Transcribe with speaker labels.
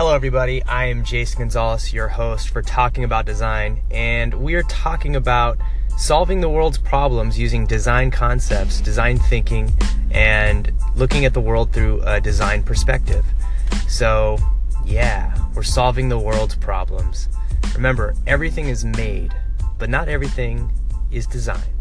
Speaker 1: Hello, everybody. I am Jason Gonzalez, your host for Talking About Design, and we are talking about solving the world's problems using design concepts, design thinking, and looking at the world through a design perspective. So, yeah, we're solving the world's problems. Remember, everything is made, but not everything is designed.